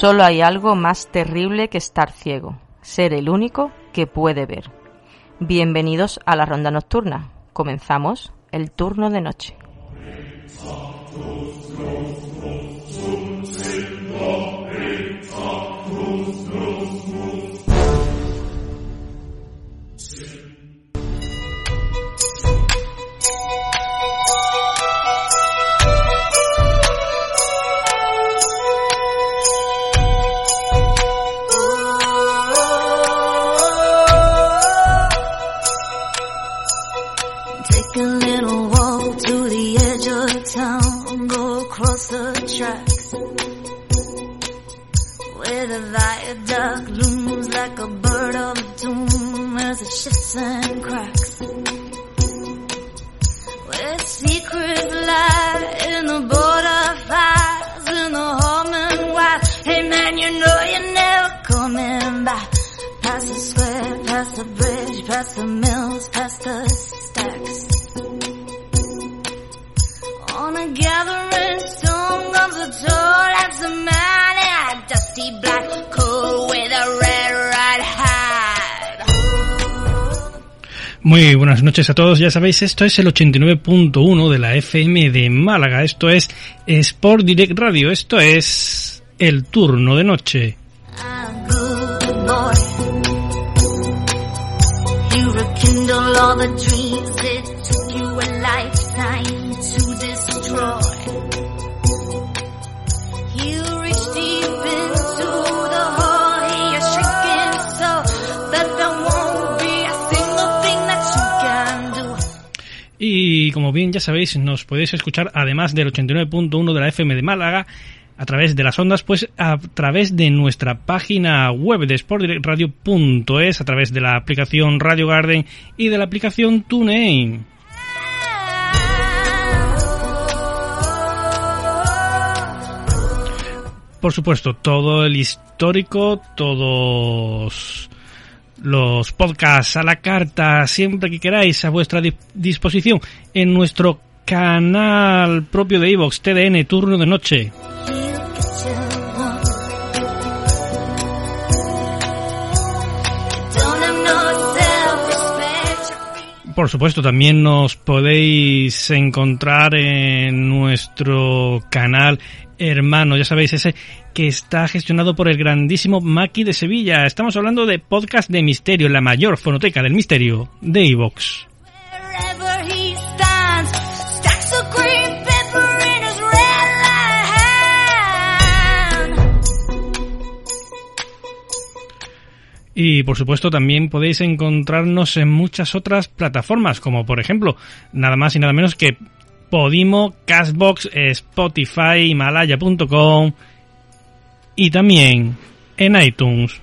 Solo hay algo más terrible que estar ciego, ser el único que puede ver. Bienvenidos a la ronda nocturna. Comenzamos el turno de noche. The tracks. Where the viaduct looms like a bird of doom as it shifts and cracks. Where secrets Muy buenas noches a todos, ya sabéis, esto es el 89.1 de la FM de Málaga, esto es Sport Direct Radio, esto es el turno de noche. Y como bien ya sabéis, nos podéis escuchar además del 89.1 de la FM de Málaga a través de las ondas, pues a través de nuestra página web de sportdirectradio.es, a través de la aplicación Radio Garden y de la aplicación TuneIn. Por supuesto, todo el histórico, todos los podcasts a la carta, siempre que queráis, a vuestra di- disposición en nuestro canal propio de iVox, TDN, turno de noche. Por supuesto, también nos podéis encontrar en nuestro canal hermano, ya sabéis, ese que está gestionado por el grandísimo Maki de Sevilla. Estamos hablando de podcast de misterio, la mayor fonoteca del misterio de iVox. Y por supuesto también podéis encontrarnos en muchas otras plataformas, como por ejemplo, nada más y nada menos que Podimo, Castbox, Spotify, Himalaya.com y también en iTunes.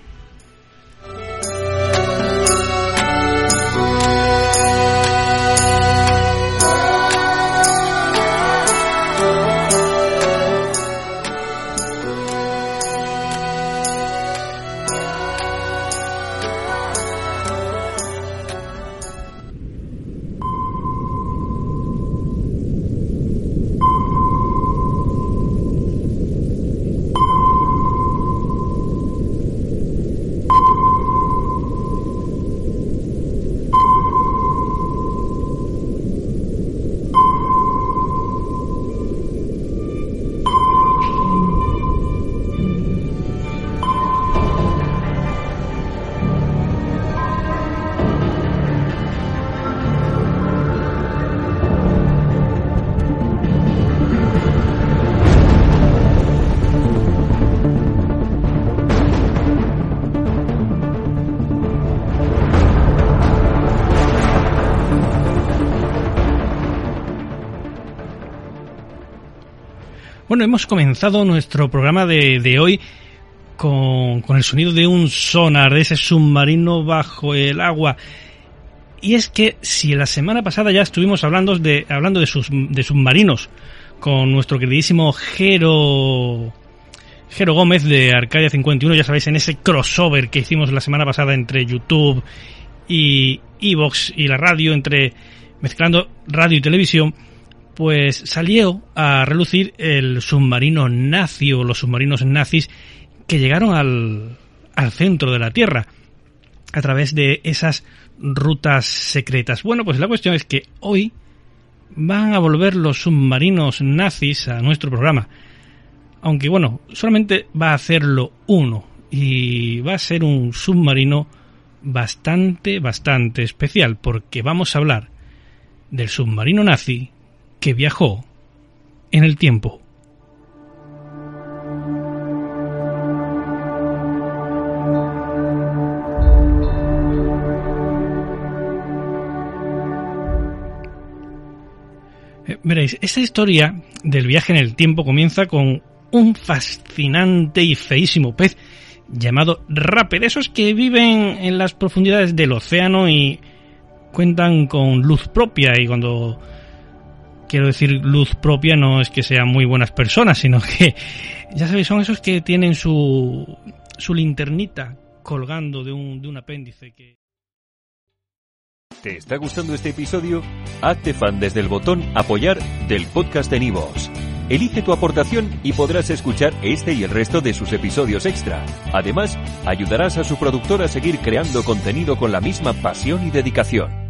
Bueno, hemos comenzado nuestro programa de, de hoy con, con, el sonido de un sonar, de ese submarino bajo el agua. Y es que si la semana pasada ya estuvimos hablando de, hablando de, sus, de submarinos con nuestro queridísimo Jero, Jero Gómez de Arcadia 51, ya sabéis, en ese crossover que hicimos la semana pasada entre YouTube y Evox y la radio, entre mezclando radio y televisión, pues salió a relucir el submarino nazi o los submarinos nazis que llegaron al, al centro de la Tierra a través de esas rutas secretas. Bueno, pues la cuestión es que hoy van a volver los submarinos nazis a nuestro programa. Aunque bueno, solamente va a hacerlo uno y va a ser un submarino bastante, bastante especial porque vamos a hablar del submarino nazi que viajó en el tiempo. Eh, veréis, esta historia del viaje en el tiempo comienza con un fascinante y feísimo pez llamado rape, esos que viven en las profundidades del océano y cuentan con luz propia y cuando quiero decir luz propia no es que sean muy buenas personas, sino que ya sabéis, son esos que tienen su, su linternita colgando de un, de un apéndice que... ¿Te está gustando este episodio? Hazte fan desde el botón apoyar del podcast de Nivos. Elige tu aportación y podrás escuchar este y el resto de sus episodios extra. Además, ayudarás a su productor a seguir creando contenido con la misma pasión y dedicación.